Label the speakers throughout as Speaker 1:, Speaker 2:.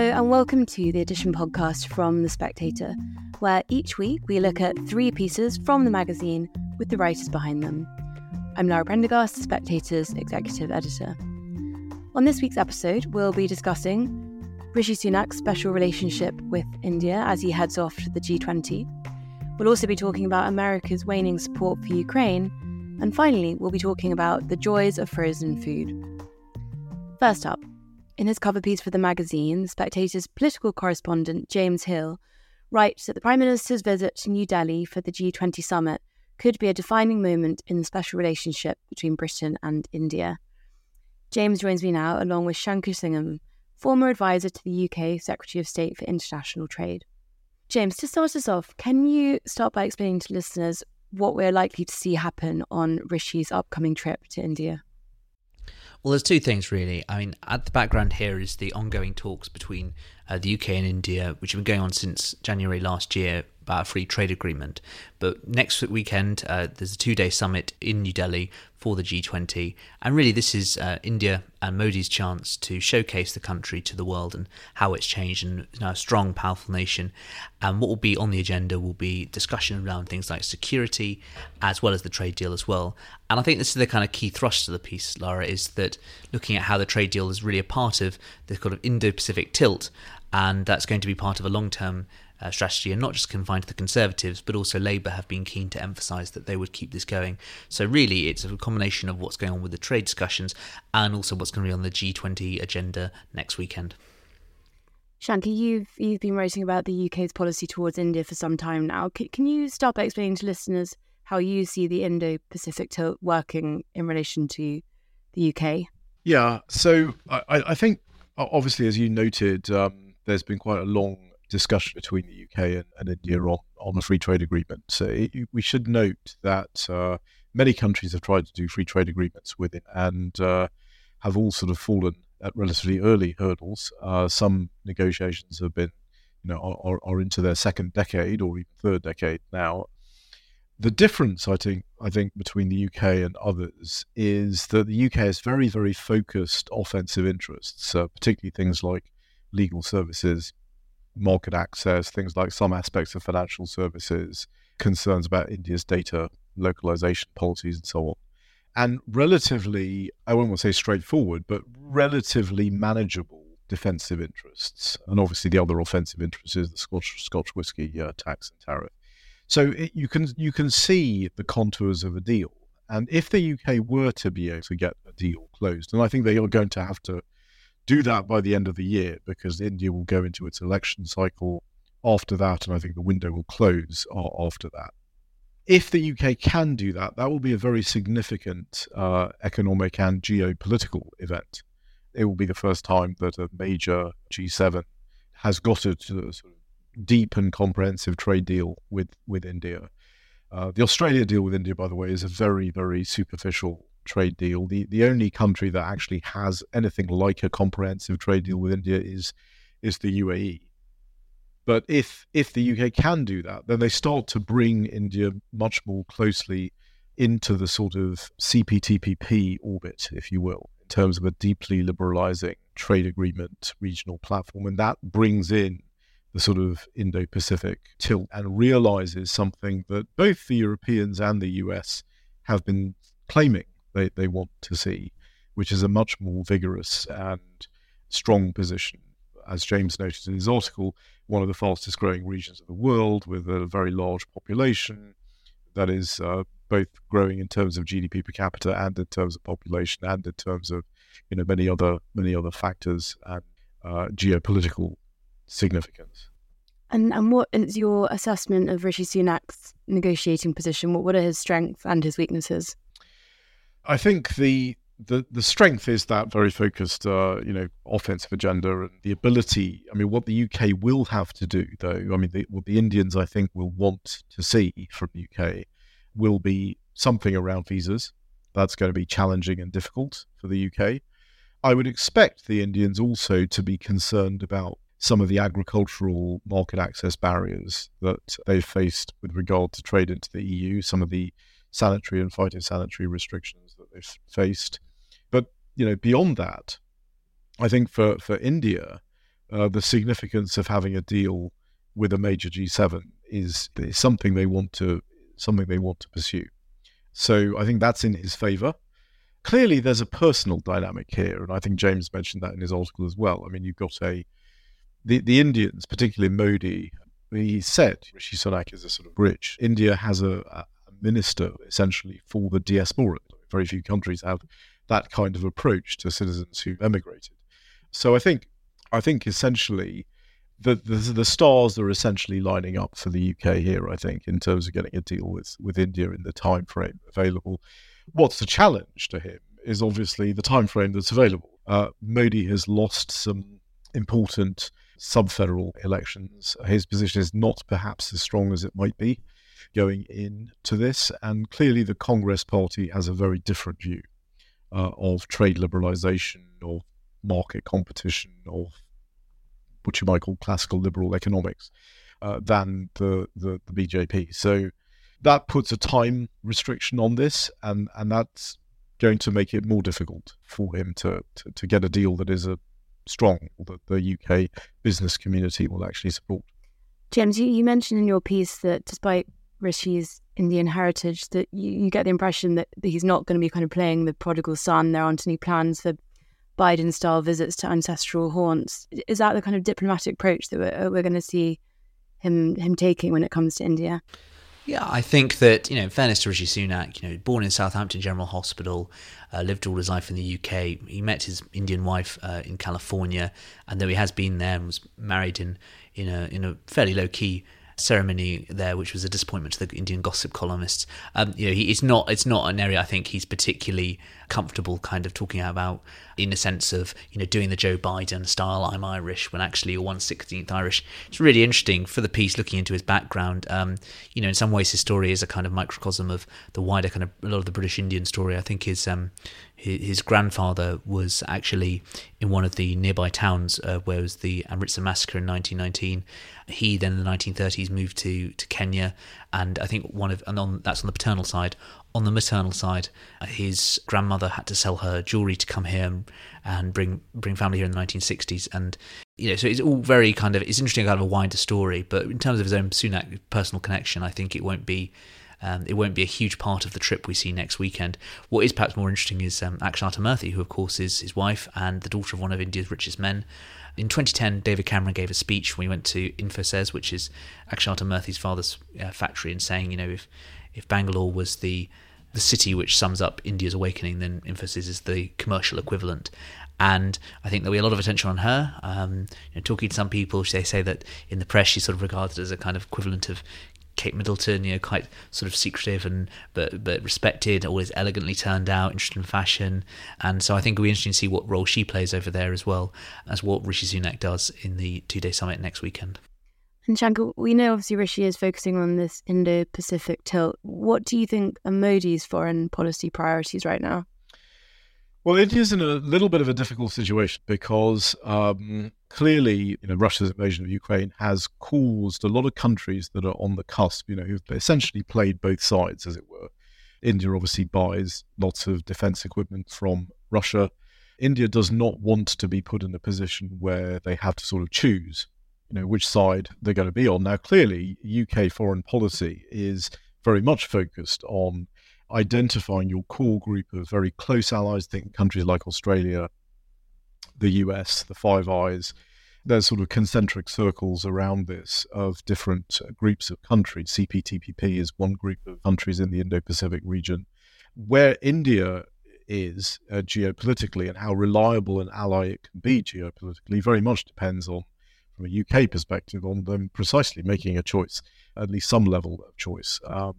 Speaker 1: Hello, and welcome to the Edition podcast from The Spectator, where each week we look at three pieces from the magazine with the writers behind them. I'm Lara Prendergast, The Spectator's executive editor. On this week's episode, we'll be discussing Rishi Sunak's special relationship with India as he heads off to the G20. We'll also be talking about America's waning support for Ukraine. And finally, we'll be talking about the joys of frozen food. First up, in his cover piece for the magazine, The Spectator's political correspondent James Heale writes that the Prime Minister's visit to New Delhi for the G20 summit could be a defining moment in the special relationship between Britain and India. James joins me now, along with Shanker Singham, former advisor to the UK Secretary of State for International Trade. James, to start us off, can you start by explaining to listeners what we're likely to see happen on Rishi's upcoming trip to India?
Speaker 2: Well, there's two things really. I mean, at the background here is the ongoing talks between uh, the UK and India, which have been going on since January last year about a free trade agreement. But next weekend, uh, there's a two day summit in New Delhi for the G20. And really, this is uh, India and Modi's chance to showcase the country to the world and how it's changed and you know, a strong, powerful nation. And what will be on the agenda will be discussion around things like security as well as the trade deal as well. And I think this is the kind of key thrust of the piece, Lara, is that looking at how the trade deal is really a part of this kind of Indo Pacific tilt. And that's going to be part of a long term uh, strategy and not just confined to the Conservatives, but also Labour have been keen to emphasise that they would keep this going. So, really, it's a combination of what's going on with the trade discussions and also what's going to be on the G20 agenda next weekend.
Speaker 1: Shanti, you've you've been writing about the UK's policy towards India for some time now. C- can you start by explaining to listeners how you see the Indo-Pacific tilt working in relation to the UK?
Speaker 3: Yeah, so I, I think obviously, as you noted, um, there's been quite a long discussion between the UK and, and India on, on a free trade agreement. So it, we should note that uh, many countries have tried to do free trade agreements with it and uh, have all sort of fallen at relatively early hurdles. Uh, some negotiations have been, you know, are, are into their second decade or even third decade now. The difference, I think, I think between the UK and others is that the UK has very, very focused offensive interests, uh, particularly things like legal services, market access, things like some aspects of financial services, concerns about India's data localization policies, and so on. And relatively, I want to say straightforward, but relatively manageable defensive interests. And obviously, the other offensive interest is the Scotch, Scotch whisky uh, tax and tariff. So it, you can you can see the contours of a deal. And if the UK were to be able to get a deal closed, and I think they are going to have to do that by the end of the year because India will go into its election cycle after that, and I think the window will close after that. If the UK can do that, that will be a very significant uh, economic and geopolitical event. It will be the first time that a major G7 has got a sort of deep and comprehensive trade deal with, with India. Uh, the Australia deal with India, by the way, is a very, very superficial trade deal. The the only country that actually has anything like a comprehensive trade deal with India is is the UAE. But if if the UK can do that, then they start to bring India much more closely into the sort of CPTPP orbit, if you will, in terms of a deeply liberalizing trade agreement regional platform, and that brings in the sort of Indo Pacific tilt and realizes something that both the Europeans and the US have been claiming they, they want to see, which is a much more vigorous and strong position. As James noted in his article, one of the fastest growing regions of the world with a very large population that is uh, both growing in terms of GDP per capita and in terms of population and in terms of you know many other many other factors and uh, geopolitical significance.
Speaker 1: And and what is your assessment of Rishi Sunak's negotiating position? What what are his strengths and his weaknesses?
Speaker 3: I think the the the strength is that very focused, uh, you know, offensive agenda and the ability. I mean, what the UK will have to do, though, I mean, the, what the Indians I think will want to see from the UK will be something around visas. That's going to be challenging and difficult for the UK. I would expect the Indians also to be concerned about some of the agricultural market access barriers that they've faced with regard to trade into the EU, some of the sanitary and phytosanitary restrictions that they've faced. But you know, beyond that, I think for for India, uh, the significance of having a deal with a major G7 is, is something they want to something they want to pursue. So I think that's in his favour. Clearly, there's a personal dynamic here, and I think James mentioned that in his article as well. I mean, you've got a the the Indians, particularly Modi. He said Rishi Sunak is a sort of bridge. India has a minister essentially for the diaspora. Very few countries have that kind of approach to citizens who've emigrated. So I think I think essentially the, the, the stars are essentially lining up for the UK here. I think in terms of getting a deal with with India in the time frame available. What's the challenge to him is obviously the time frame that's available. Uh, Modi has lost some important sub-federal elections. His position is not perhaps as strong as it might be going into this, and clearly the Congress Party has a very different view uh, of trade liberalisation, or market competition, or what you might call classical liberal economics uh, than the, the, the BJP. So that puts a time restriction on this, and, and that's going to make it more difficult for him to, to, to get a deal that is a strong, that the UK business community will actually support.
Speaker 1: James, you, you mentioned in your piece that despite Rishi's Indian heritage, that you, you get the impression that, that he's not going to be kind of playing the prodigal son. There aren't any plans for Biden style visits to ancestral haunts. Is that the kind of diplomatic approach that we're, we're going to see him him taking when it comes to India?
Speaker 2: Yeah, I think that, you know, in fairness to Rishi Sunak, you know, born in Southampton General Hospital, uh, lived all his life in the UK. He met his Indian wife uh, in California, and though he has been there and was married in, in, a, in a fairly low key ceremony there, which was a disappointment to the Indian gossip columnists. Um, you know, he, it's not it's not an area I think he's particularly comfortable kind of talking about in the sense of you know doing the Joe Biden style I'm Irish when actually you're one sixteenth Irish. It's really interesting for the piece looking into his background. Um, you know, in some ways his story is a kind of microcosm of the wider kind of a lot of the British Indian story. I think his um, his grandfather was actually in one of the nearby towns uh, where was the Amritsar massacre in 1919. He then in the 1930s moved to to Kenya, and I think one of and on that's on the paternal side. On the maternal side, his grandmother had to sell her jewelry to come here and, and bring bring family here in the 1960s, and you know, so it's all very kind of it's interesting, kind of a wider story. But in terms of his own Sunak personal connection, I think it won't be um, it won't be a huge part of the trip we see next weekend. What is perhaps more interesting is um, Akshata Murthy, who of course is his wife and the daughter of one of India's richest men. In 2010, David Cameron gave a speech when he went to Infosys, which is Akshata Murthy's father's uh, factory, and saying, you know, if if Bangalore was the the city which sums up India's awakening, then Infosys is the commercial equivalent. And I think there'll be a lot of attention on her. Um, you know, talking to some people, they say that in the press she's sort of regarded as a kind of equivalent of Kate Middleton, you know, quite sort of secretive and but but respected, always elegantly turned out, interested in fashion, and so I think it'll be interesting to see what role she plays over there as well as what Rishi Sunak does in the two-day summit next weekend.
Speaker 1: And Shanker, we know obviously Rishi is focusing on this Indo-Pacific tilt. What do you think are Modi's foreign policy priorities right now?
Speaker 3: Well, it is in a little bit of a difficult situation because um, clearly, you know, Russia's invasion of Ukraine has caused a lot of countries that are on the cusp, you know, who've essentially played both sides, as it were. India obviously buys lots of defense equipment from Russia. India does not want to be put in a position where they have to sort of choose, you know, which side they're going to be on. Now, clearly, UK foreign policy is very much focused on identifying your core group of very close allies, think countries like Australia, the US, the Five Eyes. There's sort of concentric circles around this of different uh, groups of countries. CPTPP is one group of countries in the Indo Pacific region. Where India is uh, geopolitically and how reliable an ally it can be geopolitically very much depends on, from a UK perspective, on them precisely making a choice, at least some level of choice um,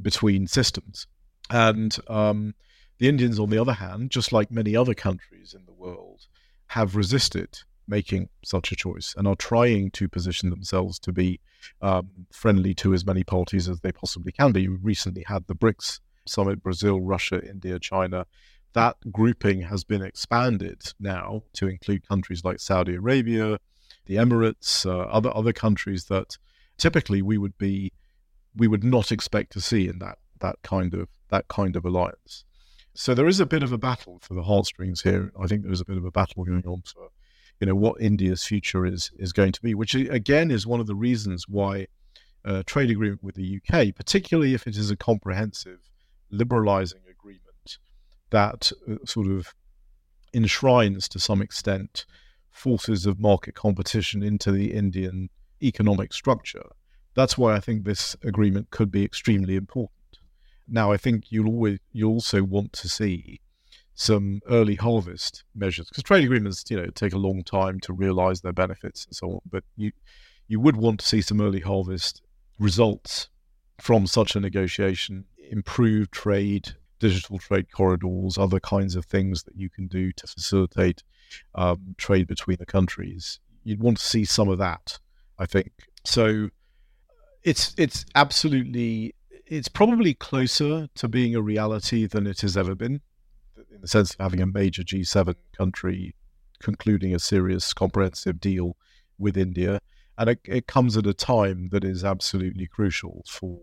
Speaker 3: between systems. And um, The Indians, on the other hand, just like many other countries in the world, have resisted making such a choice and are trying to position themselves to be um, friendly to as many parties as they possibly can be. We recently had the BRICS summit Brazil, Russia, India, China. That grouping has been expanded now to include countries like Saudi Arabia, the Emirates, uh, other other countries that typically we would be we would not expect to see in that that kind of that kind of alliance. So there is a bit of a battle for the heartstrings here. I think there is a bit of a battle going on for you know what India's future is is going to be, which again is one of the reasons why a trade agreement with the UK, particularly if it is a comprehensive liberalizing agreement that uh, sort of enshrines to some extent forces of market competition into the Indian economic structure. That's why I think this agreement could be extremely important. Now, I think you'll always you also want to see some early harvest measures because trade agreements, you know, take a long time to realize their benefits and so on. But you you would want to see some early harvest results from such a negotiation, improved trade, digital trade corridors, other kinds of things that you can do to facilitate um, trade between the countries. You'd want to see some of that, I think. So it's it's absolutely it's probably closer to being a reality than it has ever been in the sense of having a major G7 country concluding a serious comprehensive deal with India. And it, it comes at a time that is absolutely crucial for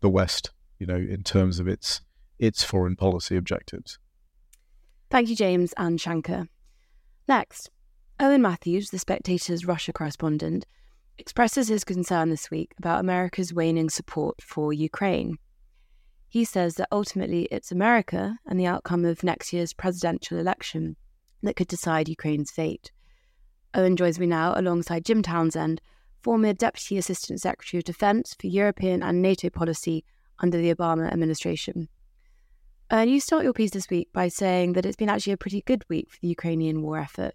Speaker 3: the West, you know, in terms of its its foreign policy objectives.
Speaker 1: Thank you, James and Shanker. Next, Owen Matthews, the Spectator's Russia correspondent, expresses his concern this week about America's waning support for Ukraine. He says that ultimately it's America and the outcome of next year's presidential election that could decide Ukraine's fate. Owen joins me now alongside Jim Townsend, former Deputy Assistant Secretary of Defense for European and NATO policy under the Obama administration. And you start your piece this week by saying that it's been actually a pretty good week for the Ukrainian war effort.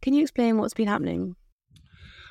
Speaker 1: Can you explain what's been happening?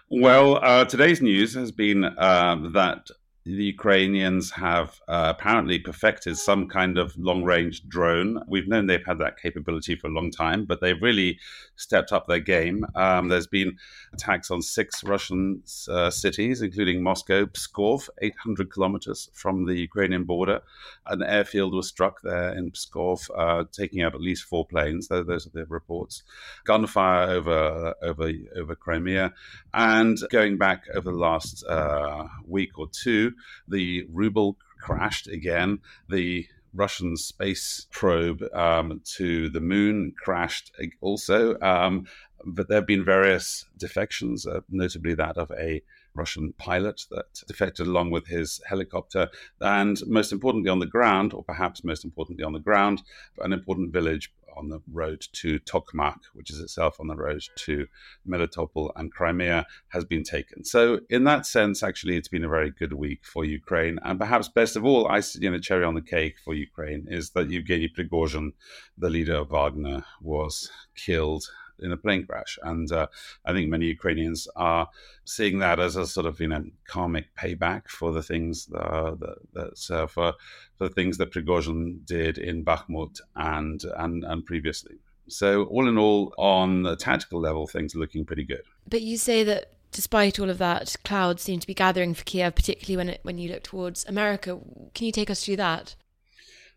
Speaker 4: Well, uh, today's news has been uh, that the Ukrainians have uh, apparently perfected some kind of long range drone. We've known they've had that capability for a long time, but they've really stepped up their game. Um, there's been attacks on six Russian uh, cities, including Moscow, Pskov, 800 kilometers from the Ukrainian border. An airfield was struck there in Pskov, uh, taking out at least four planes. Those are the reports. Gunfire over, over, over Crimea. And going back over the last uh, week or two, the ruble crashed again. The Russian space probe um, to the moon crashed also. Um, but there have been various defections, uh, notably that of a Russian pilot that defected along with his helicopter. And most importantly, on the ground, or perhaps most importantly, on the ground, an important village on the road to Tokmak, which is itself on the road to Melitopol and Crimea, has been taken. So, in that sense, actually, it's been a very good week for Ukraine. And perhaps best of all, I you know, cherry on the cake for Ukraine is that Yevgeny Prigozhin, the leader of Wagner, was killed in a plane crash. And uh, I think many Ukrainians are seeing that as a sort of you know karmic payback for the things uh, that, that uh, for for the things that Prigozhin did in Bakhmut and and and previously. So all in all, on the tactical level, things are looking pretty good.
Speaker 5: But you say that despite all of that, clouds seem to be gathering for Kiev, particularly when it, when you look towards America. Can you take us through that?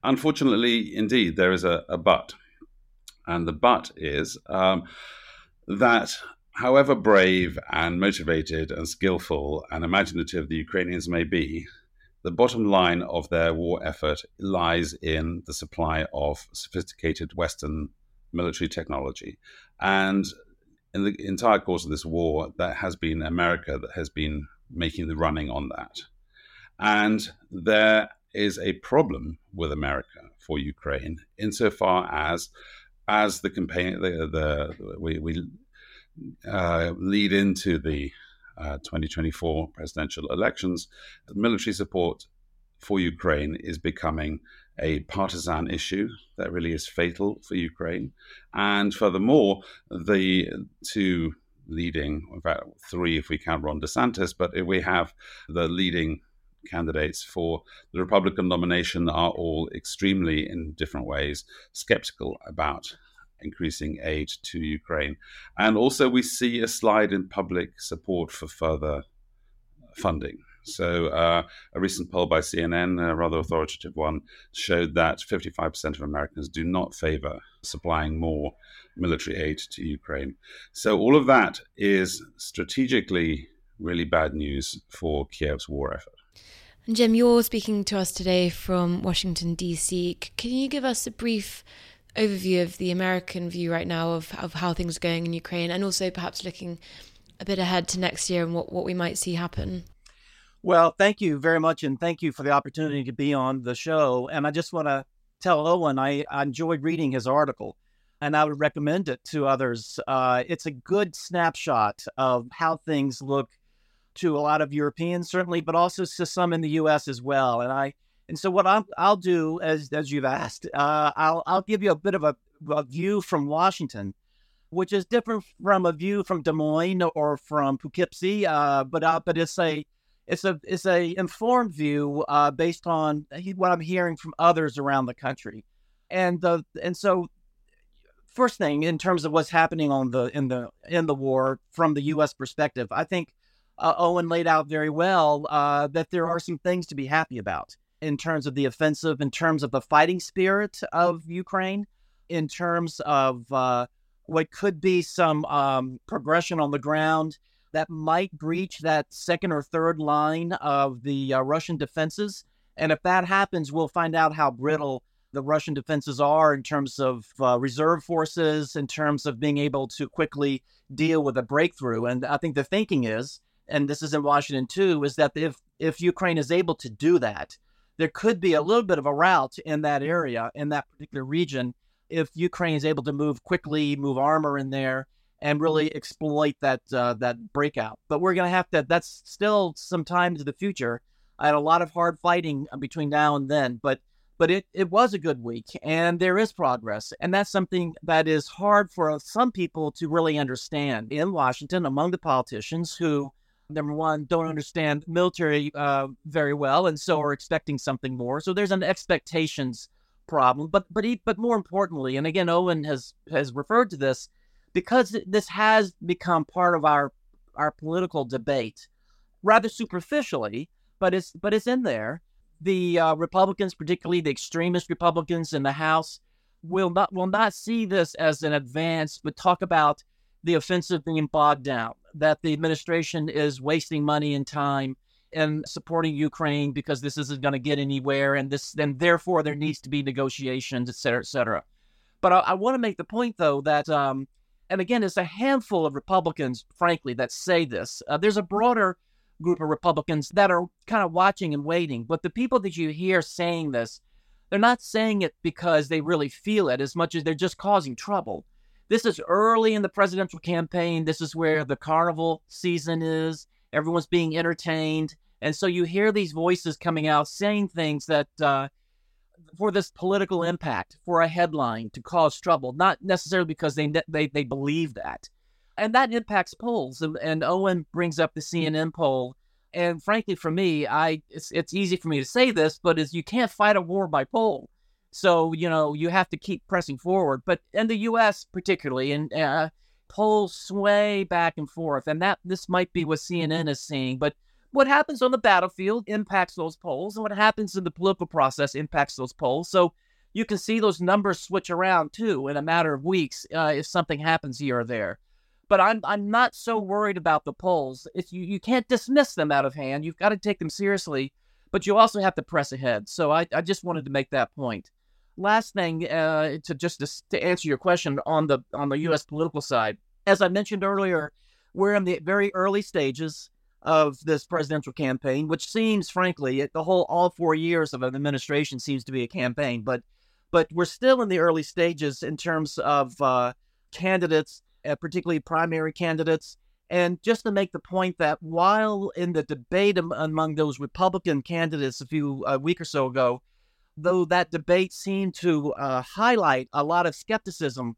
Speaker 4: Unfortunately, indeed, there is a, a but. And the but is um, that however brave and motivated and skillful and imaginative the Ukrainians may be, the bottom line of their war effort lies in the supply of sophisticated Western military technology. And in the entire course of this war, that has been America that has been making the running on that. And there is a problem with America for Ukraine insofar as as the campaign, the, the we, we uh, lead into the uh, 2024 presidential elections, military support for Ukraine is becoming a partisan issue that really is fatal for Ukraine. And furthermore, the two leading, in fact, three if we count Ron DeSantis, but we have the leading candidates for the Republican nomination are all extremely, in different ways, skeptical about increasing aid to Ukraine. And also, we see a slide in public support for further funding. So, uh, a recent poll by CNN, a rather authoritative one, showed that 55% of Americans do not favor supplying more military aid to Ukraine. So, all of that is strategically really bad news for Kiev's war effort.
Speaker 5: And Jim, you're speaking to us today from Washington, D.C. Can you give us a brief overview of the American view right now of, of how things are going in Ukraine and also perhaps looking a bit ahead to next year and what, what we might see happen?
Speaker 6: Well, thank you very much, and thank you for the opportunity to be on the show. And I just want to tell Owen I, I enjoyed reading his article, and I would recommend it to others. Uh, it's a good snapshot of how things look to a lot of Europeans, certainly, but also to some in the U.S. as well. And I and so what I'll, I'll do, as as you've asked, uh, I'll I'll give you a bit of a, a view from Washington, which is different from a view from Des Moines or from Poughkeepsie, uh, but uh, but it's a it's a it's a informed view uh, based on what I'm hearing from others around the country, and the and so first thing in terms of what's happening on the in the in the war from the U.S. perspective, I think uh, Owen laid out very well uh, that there are some things to be happy about in terms of the offensive, in terms of the fighting spirit of Ukraine, in terms of uh, what could be some um, progression on the ground that might breach that second or third line of the uh, Russian defenses. And if that happens, we'll find out how brittle the Russian defenses are in terms of uh, reserve forces, in terms of being able to quickly deal with a breakthrough. And I think the thinking is, and this is in Washington too, is that if if Ukraine is able to do that, there could be a little bit of a rout in that area, in that particular region, if Ukraine is able to move quickly, move armor in there, and really exploit that uh, that breakout. But we're going to have to. That's still some time into the future. I had a lot of hard fighting between now and then, but but it, it was a good week and there is progress. And that's something that is hard for some people to really understand in Washington among the politicians who number one, don't understand military uh, very well, and so are expecting something more. So there's an expectations problem. But but but more importantly, and again, Owen has has referred to this because this has become part of our our political debate, rather superficially, but it's but it's in there. The uh, Republicans, particularly the extremist Republicans in the House, will not will not see this as an advance, but talk about the offensive being bogged down, that the administration is wasting money and time in supporting Ukraine because this isn't going to get anywhere, and this then therefore there needs to be negotiations, et cetera, et cetera. But I, I want to make the point though that, um, and again, it's a handful of Republicans, frankly, that say this. Uh, there's a broader group of Republicans that are kind of watching and waiting, but the people that you hear saying this, they're not saying it because they really feel it as much as they're just causing trouble this is early in the presidential campaign. This is where the carnival season is. Everyone's being entertained. And so you hear these voices coming out saying things that uh, for this political impact, for a headline to cause trouble, not necessarily because they they, they believe that. And that impacts polls. And, and Owen brings up the CNN poll. And frankly, for me, I it's, it's easy for me to say this, but is you can't fight a war by poll. So, you know, you have to keep pressing forward. But in the U.S., particularly, and uh, polls sway back and forth. And that this might be what CNN is seeing. But what happens on the battlefield impacts those polls. And what happens in the political process impacts those polls. So you can see those numbers switch around too in a matter of weeks uh, if something happens here or there. But I'm I'm not so worried about the polls. It's, you you can't dismiss them out of hand. You've got to take them seriously, but you also have to press ahead. So I, I just wanted to make that point last thing uh, to just to, to answer your question on the on the U.S. political side, as I mentioned earlier, we're in the very early stages of this presidential campaign, which seems, frankly, the whole all four years of an administration seems to be a campaign, but but we're still in the early stages in terms of uh, candidates, uh, particularly primary candidates. And just to make the point that while in the debate among those Republican candidates a few a week or so ago, though that debate seemed to uh, highlight a lot of skepticism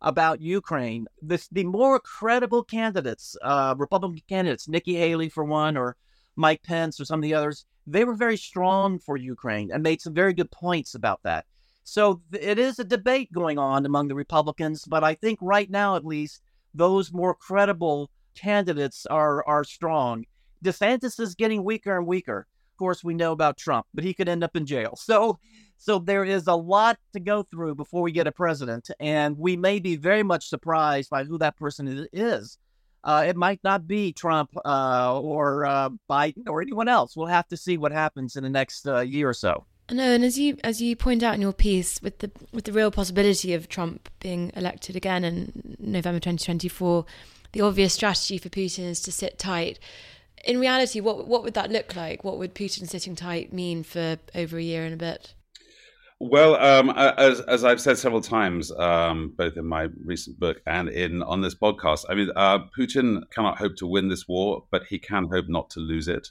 Speaker 6: about Ukraine, this, the more credible candidates, uh, Republican candidates, Nikki Haley for one, or Mike Pence or some of the others, they were very strong for Ukraine and made some very good points about that. So it is a debate going on among the Republicans, but I think right now, at least, those more credible candidates are are strong. DeSantis is getting weaker and weaker. Course, we know about Trump, but he could end up in jail. So, so there is a lot to go through before we get a president, and we may be very much surprised by who that person is. Uh, it might not be Trump uh, or uh, Biden or anyone else. We'll have to see what happens in the next uh, year or so.
Speaker 5: No, and as you as you point out in your piece, with the with the real possibility of Trump being elected again in November 2024, the obvious strategy for Putin is to sit tight. In reality, what what would that look like? What would Putin sitting tight mean for over a year and a bit?
Speaker 4: Well, um, as as I've said several times, um, both in my recent book and in on this podcast, I mean, uh, Putin cannot hope to win this war, but he can hope not to lose it.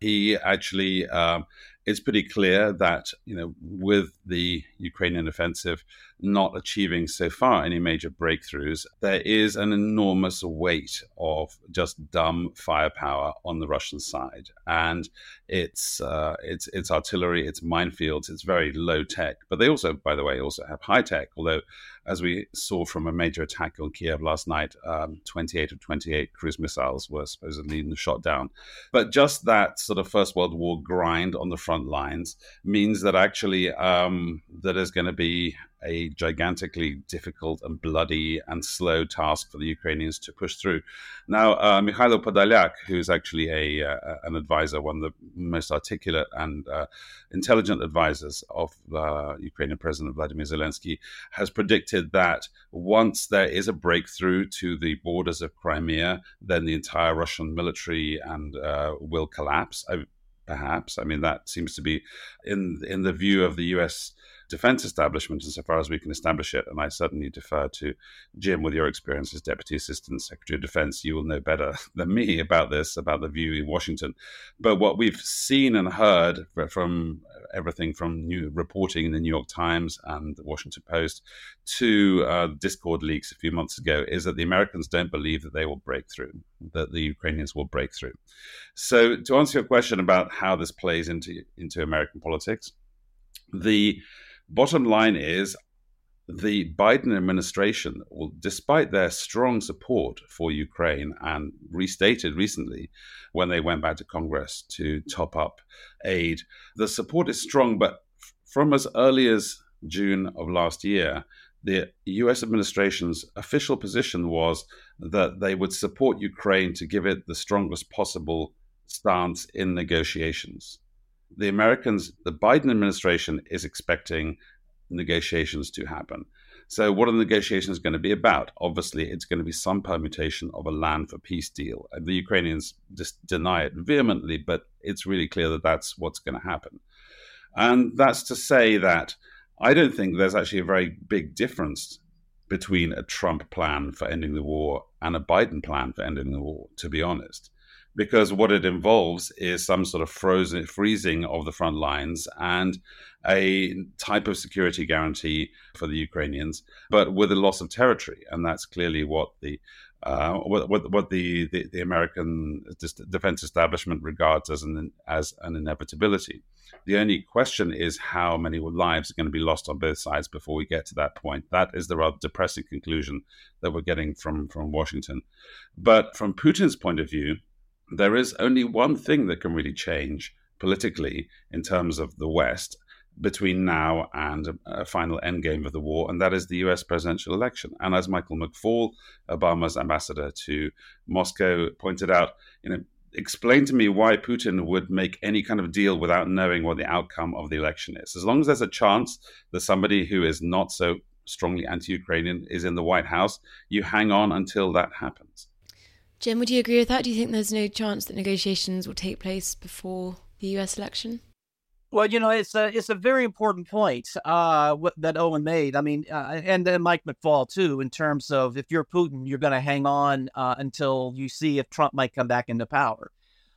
Speaker 4: He actually um, it's pretty clear that you know with the Ukrainian offensive not achieving so far any major breakthroughs, there is an enormous weight of just dumb firepower on the Russian side, and it's uh, it's it's artillery, it's minefields, it's very low tech. But they also, by the way, also have high tech. Although, as we saw from a major attack on Kiev last night, um, 28 of 28 cruise missiles were supposedly shot down. But just that sort of First World War grind on the front lines means that actually um, that is going to be a gigantically difficult and bloody and slow task for the Ukrainians to push through. Now, uh, Mikhailo Podolyak, who's actually a uh, an advisor, one of the most articulate and uh, intelligent advisors of uh, Ukrainian President Vladimir Zelensky, has predicted that once there is a breakthrough to the borders of Crimea, then the entire Russian military and uh, will collapse. I, perhaps, I mean, that seems to be in in the view of the U.S defense establishment insofar as we can establish it. And I certainly defer to Jim with your experience as Deputy Assistant Secretary of Defense. You will know better than me about this, about the view in Washington. But what we've seen and heard from everything from new reporting in the New York Times and the Washington Post to uh, Discord leaks a few months ago is that the Americans don't believe that they will break through, that the Ukrainians will break through. So, to answer your question about how this plays into into American politics, the Bottom line is the Biden administration, despite their strong support for Ukraine and restated recently when they went back to Congress to top up aid, the support is strong. But from as early as June of last year, the US administration's official position was that they would support Ukraine to give it the strongest possible stance in negotiations the Americans, the Biden administration is expecting negotiations to happen. So, what are the negotiations going to be about? Obviously, it's going to be some permutation of a land for peace deal. The Ukrainians just deny it vehemently, but it's really clear that that's what's going to happen. And that's to say that I don't think there's actually a very big difference between a Trump plan for ending the war and a Biden plan for ending the war, to be honest because what it involves is some sort of frozen freezing of the front lines and a type of security guarantee for the Ukrainians, but with a loss of territory, and that's clearly what the uh, what, what, what the, the, the, American defense establishment regards as an as an inevitability. The only question is how many lives are going to be lost on both sides before we get to that point. That is the rather depressing conclusion that we're getting from from Washington. But from Putin's point of view, there is only one thing that can really change politically in terms of the West between now and a, final endgame of the war, and that is the US presidential election. And as Michael McFaul, Obama's ambassador to Moscow, pointed out, you know, explain to me why Putin would make any kind of deal without knowing what the outcome of the election is. As long as there's a chance that somebody who is not so strongly anti Ukrainian is in the White House, you hang on until that happens.
Speaker 5: Jim, would you agree with that? Do you think there's no chance that negotiations will take place before the US election?
Speaker 6: Well, you know, it's a it's a very important point uh, that Owen made. I mean, uh, and then Mike McFaul too, in terms of if you're Putin, you're going to hang on uh, until you see if Trump might come back into power,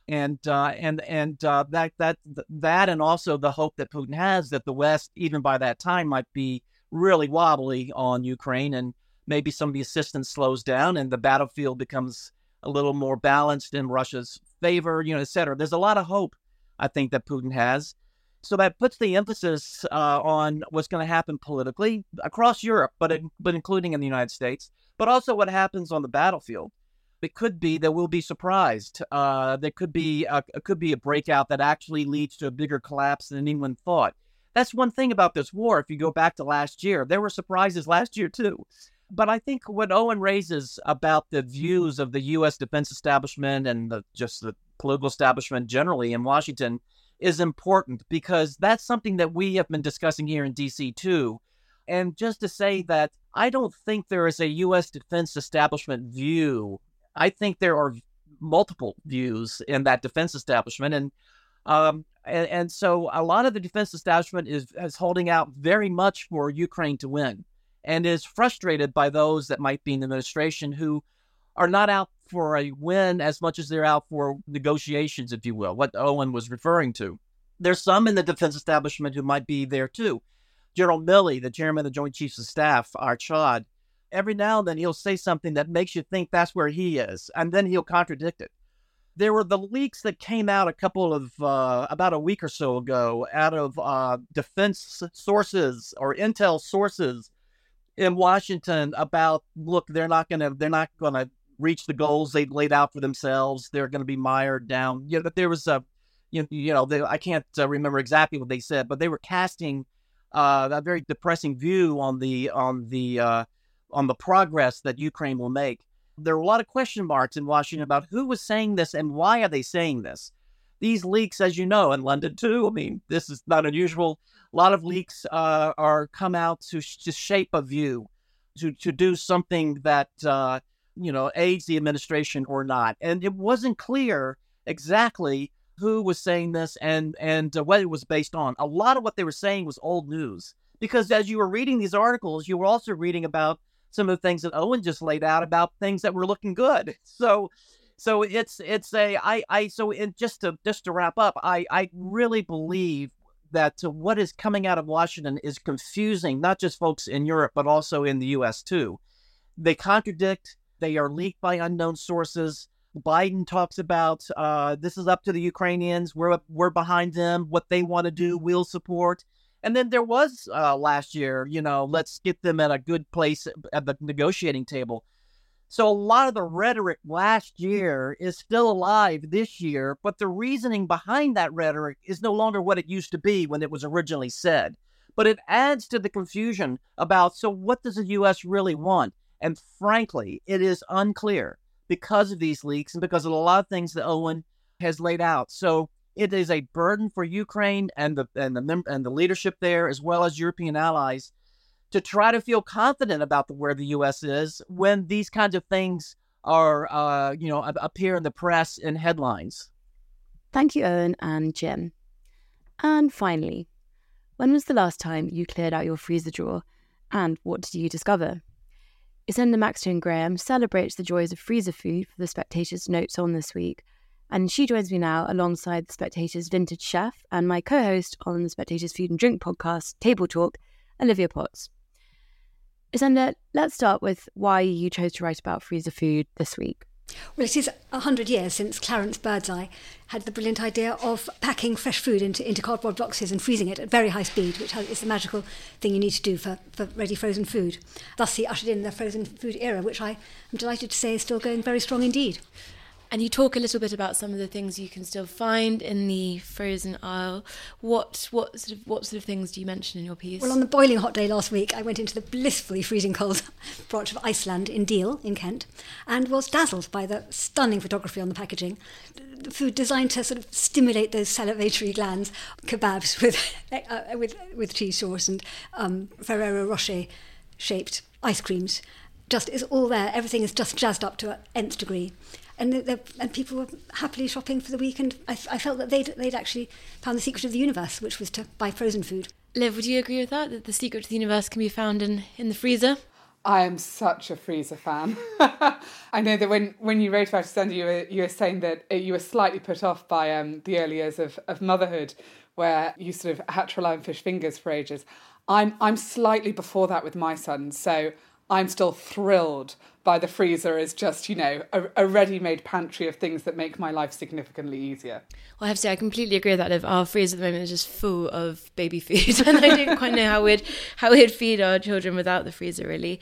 Speaker 6: and uh, and and uh, that that that, and also the hope that Putin has that the West, even by that time, might be really wobbly on Ukraine, and maybe some of the assistance slows down, and the battlefield becomes a little more balanced in Russia's favor, you know, et cetera. There's a lot of hope, I think that Putin has. So that puts the emphasis uh, on what's going to happen politically across Europe, but but including in the United States, but also what happens on the battlefield. It could be that we'll be surprised. Uh, there could be a, could be a breakout that actually leads to a bigger collapse than anyone thought. That's one thing about this war. If you go back to last year, there were surprises last year too. But I think what Owen raises about the views of the U.S. defense establishment and the, just the political establishment generally in Washington is important because that's something that we have been discussing here in DC too. And just to say that I don't think there is a U.S. defense establishment view. I think there are multiple views in that defense establishment, and um, and, and so a lot of the defense establishment is is holding out very much for Ukraine to win, and is frustrated by those that might be in the administration who are not out for a win as much as they're out for negotiations, if you will, what Owen was referring to. There's some in the defense establishment who might be there too. General Milley, the chairman of the Joint Chiefs of Staff, our Chad, every now and then he'll say something that makes you think that's where he is, and then he'll contradict it. There were the leaks that came out a couple of, uh, about a week or so ago, out of uh, defense sources or intel sources in Washington about, look, they're not to, they're not to reach the goals they laid out for themselves. They're to be mired down. You know, there was a, you you know they, I can't uh, remember exactly what they said, but they were casting uh, a very depressing view on the on the uh, on the progress that Ukraine will make. There are a lot of question marks in Washington about who was saying this and why are they saying this. These leaks, as you know, in London too. I mean, this is not unusual. A lot of leaks uh, are come out to, to shape a view, to to do something that uh, you know, aids the administration or not. And it wasn't clear exactly who was saying this and and uh, what it was based on. A lot of what they were saying was old news because as you were reading these articles, you were also reading about some of the things that Owen just laid out about things that were looking good. So so it's it's a I I so in, just to just to wrap up, I I really believe that what is coming out of Washington is confusing not just folks in Europe but also in the U.S. too. They contradict they are leaked by unknown sources. Biden talks about uh, this is up to the Ukrainians. We're we're behind them. What they want to do, we'll support. And then there was uh, last year, you know, let's get them at a good place at the negotiating table. So a lot of the rhetoric last year is still alive this year, but the reasoning behind that rhetoric is no longer what it used to be when it was originally said. But it adds to the confusion about so what does the U.S. really want? And frankly, it is unclear because of these leaks and because of a lot of things that Owen has laid out. So it is a burden for Ukraine and the and the and the leadership there, as well as European allies, to try to feel confident about the, where the U.S. is when these kinds of things are, uh, you know, appear in the press and headlines.
Speaker 1: Thank you, Owen and Jim. And finally, when was the last time you cleared out your freezer drawer, and what did you discover? Ysenda Maxtone Graham celebrates the joys of freezer food for the Spectator's notes on this week, and she joins me now alongside the Spectator's vintage chef and my co host on the Spectator's food and drink podcast, Table Talk, Olivia Potts. Ysenda, let's start with why you chose to write about freezer food this week.
Speaker 7: Well, it is 100 years since Clarence Birdseye had the brilliant idea of packing fresh food into, into cardboard boxes and freezing it at very high speed, which is the magical thing you need to do for, for ready frozen food. Thus, he ushered in the frozen food era, which I am delighted to say is still going very strong indeed.
Speaker 5: And you talk a little bit about some of the things you can still find in the frozen aisle. What what sort of what sort of things do you mention in your piece?
Speaker 7: Well, on the boiling hot day last week, I went into the blissfully freezing cold branch of Iceland in Deal in Kent, and was dazzled by the stunning photography on the packaging. Food designed to sort of stimulate those salivatory glands. Kebabs with uh, with with cheese sauce and um, Ferrero Rocher shaped ice creams. Just is all there. Everything is just jazzed up to an nth degree and and people were happily shopping for the week. And I, I felt that they'd they'd actually found the secret of the universe, which was to buy frozen food.
Speaker 5: Liv, would you agree with that? That the secret to the universe can be found in in the freezer?
Speaker 8: I am such a freezer fan. I know that when, when you wrote about it, you were, you were saying that you were slightly put off by um, the early years of, of motherhood, where you sort of had to rely on fish fingers for ages. I'm I'm slightly before that with my son, so I'm still thrilled by the freezer as just, you know, a, a ready made pantry of things that make my life significantly easier.
Speaker 5: Well, I have to say, I completely agree with that. Liv. Our freezer at the moment is just full of baby food, and I don't quite know how we'd how we'd feed our children without the freezer, really.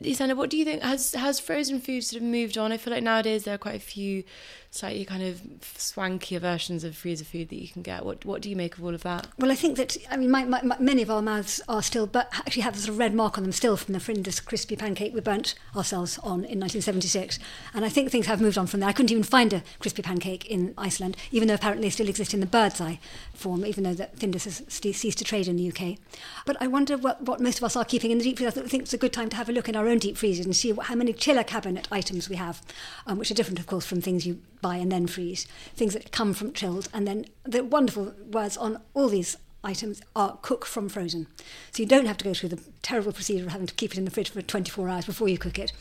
Speaker 5: Ysenda, what do you think? Has has frozen food sort of moved on? I feel like nowadays there are quite a few slightly kind of swankier versions of freezer food that you can get. What what do you make of all of that?
Speaker 7: Well, I think that I mean, my, my, my, many of our mouths are still, but actually have a sort of red mark on them still from the Findus crispy pancake we burnt ourselves on in 1976. And I think things have moved on from there. I couldn't even find a crispy pancake in Iceland, even though apparently they still exist in the Birds Eye form, even though that Findus has ceased to trade in the UK. But I wonder what, what most of us are keeping in the deep freezer. I think it's a good time to have a look in our own deep freezers and see what, how many chiller cabinet items we have, um, which are different, of course, from things you buy and then freeze, things that come from chilled. And then the wonderful words on all these items are cook from frozen. So you don't have to go through the terrible procedure of having to keep it in the fridge for 24 hours before you cook it.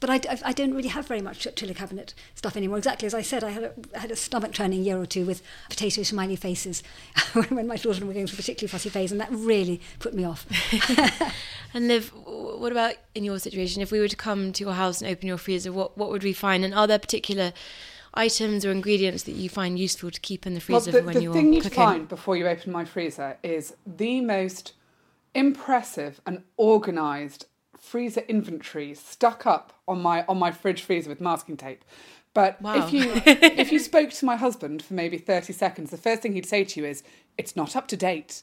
Speaker 7: But I, I, don't really have very much chiller cabinet stuff anymore. Exactly as I said, I had a, had a stomach turning year or two with potato smiley faces when my children were going through a particularly fussy phase, and that really put me off.
Speaker 5: and Liv, what about in your situation? If we were to come to your house and open your freezer, what, what would we find? And are there particular items or ingredients that you find useful to keep in the freezer
Speaker 8: well, the,
Speaker 5: when
Speaker 8: the
Speaker 5: you're cooking?
Speaker 8: The thing you find before you open my freezer is the most impressive and organised freezer inventory stuck up on my on my fridge freezer with masking tape. But
Speaker 5: Wow.
Speaker 8: if you if you spoke to my husband for maybe thirty seconds, the first thing he'd say to you is, "It's not up to date."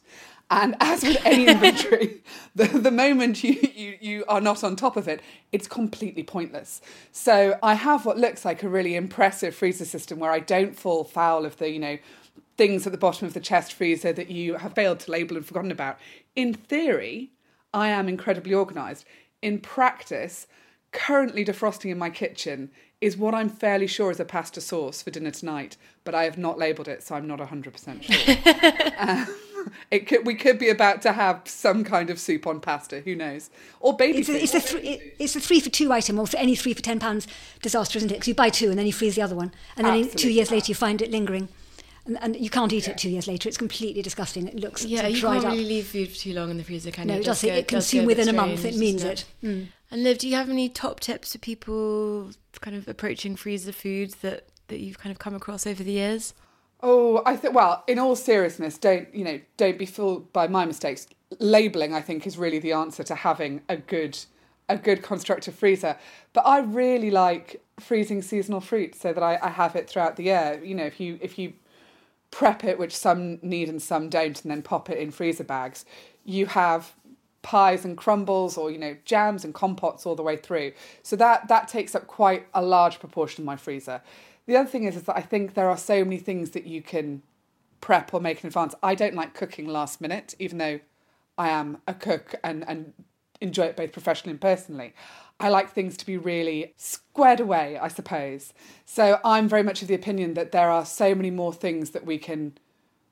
Speaker 8: And as with any inventory, the, the moment you, you, you are not on top of it, it's completely pointless. So I have what looks like a really impressive freezer system where I don't fall foul of the, you know, things at the bottom of the chest freezer that you have failed to label and forgotten about. In theory, I am incredibly organised. In practice, currently defrosting in my kitchen is what I'm fairly sure is a pasta sauce for dinner tonight, but I have not labelled it, so I'm not 100% sure. um, it could, we could be about to have some kind of soup on pasta, who knows? Or baby
Speaker 7: It's a,
Speaker 8: food.
Speaker 7: it's, a three, it- it's a three for two item, or for any three for ten pounds disaster, isn't it? Because you buy two and then you freeze the other one, and then in- two years later you find it lingering, and, and you can't eat it two years later. It's completely disgusting. It looks
Speaker 5: Yeah,
Speaker 7: sort of
Speaker 5: you
Speaker 7: dried
Speaker 5: can't
Speaker 7: up.
Speaker 5: really leave food for too long in the freezer, can
Speaker 7: no,
Speaker 5: you?
Speaker 7: it does.
Speaker 5: go-
Speaker 7: It,
Speaker 5: does
Speaker 7: consume within a month. It means
Speaker 5: doesn't
Speaker 7: it. Mm.
Speaker 5: And Liv, do you have any top tips for people kind of approaching freezer food that, that you've kind of come across over the years?
Speaker 8: Oh, I think. Well, in all seriousness, don't you know? Don't be fooled by my mistakes. Labeling, I think, is really the answer to having a good, a good constructive freezer. But I really like freezing seasonal fruit so that I, I have it throughout the year. You know, if you if you prep it, which some need and some don't, and then pop it in freezer bags, you have pies and crumbles or you know jams and compotes all the way through. So that that takes up quite a large proportion of my freezer. The other thing is, is that i think there are so many things that you can prep or make in advance. I don't like cooking last minute even though i am a cook and and enjoy it both professionally and personally. I like things to be really squared away i suppose. So i'm very much of the opinion that there are so many more things that we can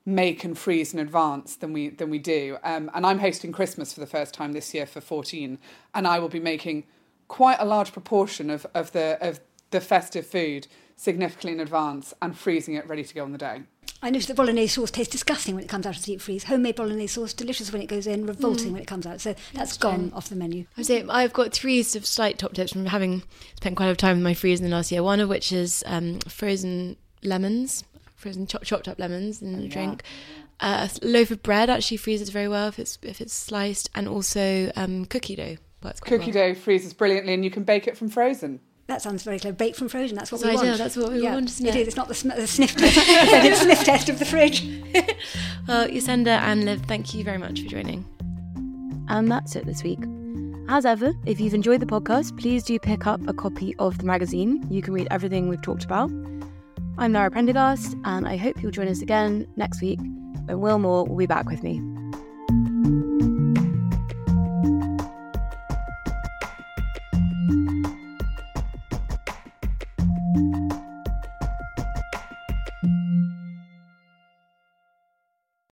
Speaker 8: make and freeze in advance than we than we do. Um, and I'm hosting Christmas for the first time this year for 14, and I will be making quite a large proportion of, of the of the festive food significantly in advance and freezing it ready to go on the day.
Speaker 7: I noticed that bolognese sauce tastes disgusting when it comes out of the deep freeze. Homemade bolognese sauce, delicious when it goes in, revolting when it comes out. So that's gone off the menu.
Speaker 5: I say I've got three sort of slight top tips from having spent quite a lot of time in my freezer in the last year. One of which is um, frozen lemons, frozen chop, chopped up lemons in the drink. Uh, a loaf of bread actually freezes very well if it's if it's sliced, and also um, cookie dough. works quite
Speaker 8: Cookie
Speaker 5: well.
Speaker 8: dough freezes brilliantly, and you can bake it from frozen.
Speaker 7: That sounds very clever. Baked from frozen, that's what
Speaker 5: That's
Speaker 7: we
Speaker 5: ideal,
Speaker 7: want.
Speaker 5: that's what we
Speaker 7: yeah,
Speaker 5: want, isn't
Speaker 7: it
Speaker 5: it?
Speaker 7: is. It's not the, sm- the sniff test. it's sniff test of the fridge.
Speaker 5: Well, Ysenda and Liv, thank you very much for joining.
Speaker 1: And that's it this week. As ever, if you've enjoyed the podcast, please do pick up a copy of the magazine. You can read everything we've talked about. I'm Lara Prendergast, and I hope you'll join us again next week when Will Moore will be back with me.